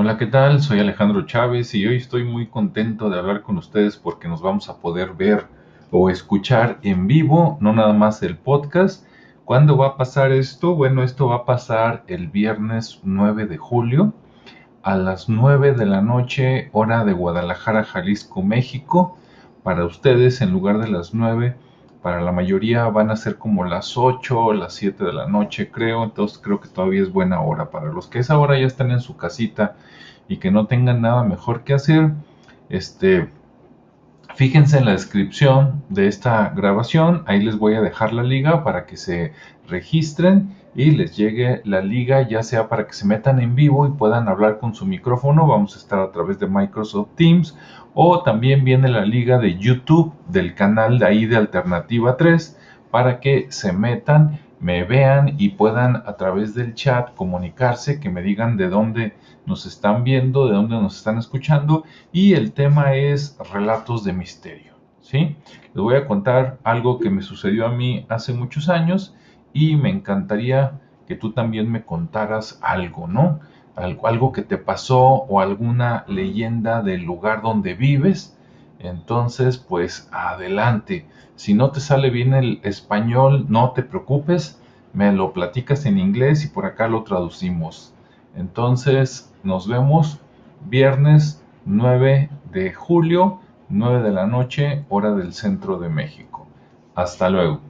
Hola, ¿qué tal? Soy Alejandro Chávez y hoy estoy muy contento de hablar con ustedes porque nos vamos a poder ver o escuchar en vivo, no nada más el podcast. ¿Cuándo va a pasar esto? Bueno, esto va a pasar el viernes 9 de julio a las 9 de la noche, hora de Guadalajara, Jalisco, México. Para ustedes, en lugar de las 9, para la mayoría van a ser como las 8 o las 7 de la noche, creo. Entonces creo que todavía es buena hora. Para los que esa hora ya están en su casita y que no tengan nada mejor que hacer, este, fíjense en la descripción de esta grabación. Ahí les voy a dejar la liga para que se registren y les llegue la liga, ya sea para que se metan en vivo y puedan hablar con su micrófono. Vamos a estar a través de Microsoft Teams o también viene la liga de YouTube del canal de ahí de Alternativa 3 para que se metan, me vean y puedan a través del chat comunicarse, que me digan de dónde nos están viendo, de dónde nos están escuchando y el tema es relatos de misterio. ¿sí? Les voy a contar algo que me sucedió a mí hace muchos años y me encantaría que tú también me contaras algo, ¿no? Algo, que te pasó o alguna leyenda del lugar donde vives. Entonces, pues adelante. Si no te sale bien el español, no te preocupes, me lo platicas en inglés y por acá lo traducimos. Entonces, nos vemos viernes 9 de julio, 9 de la noche, hora del centro de México. Hasta luego.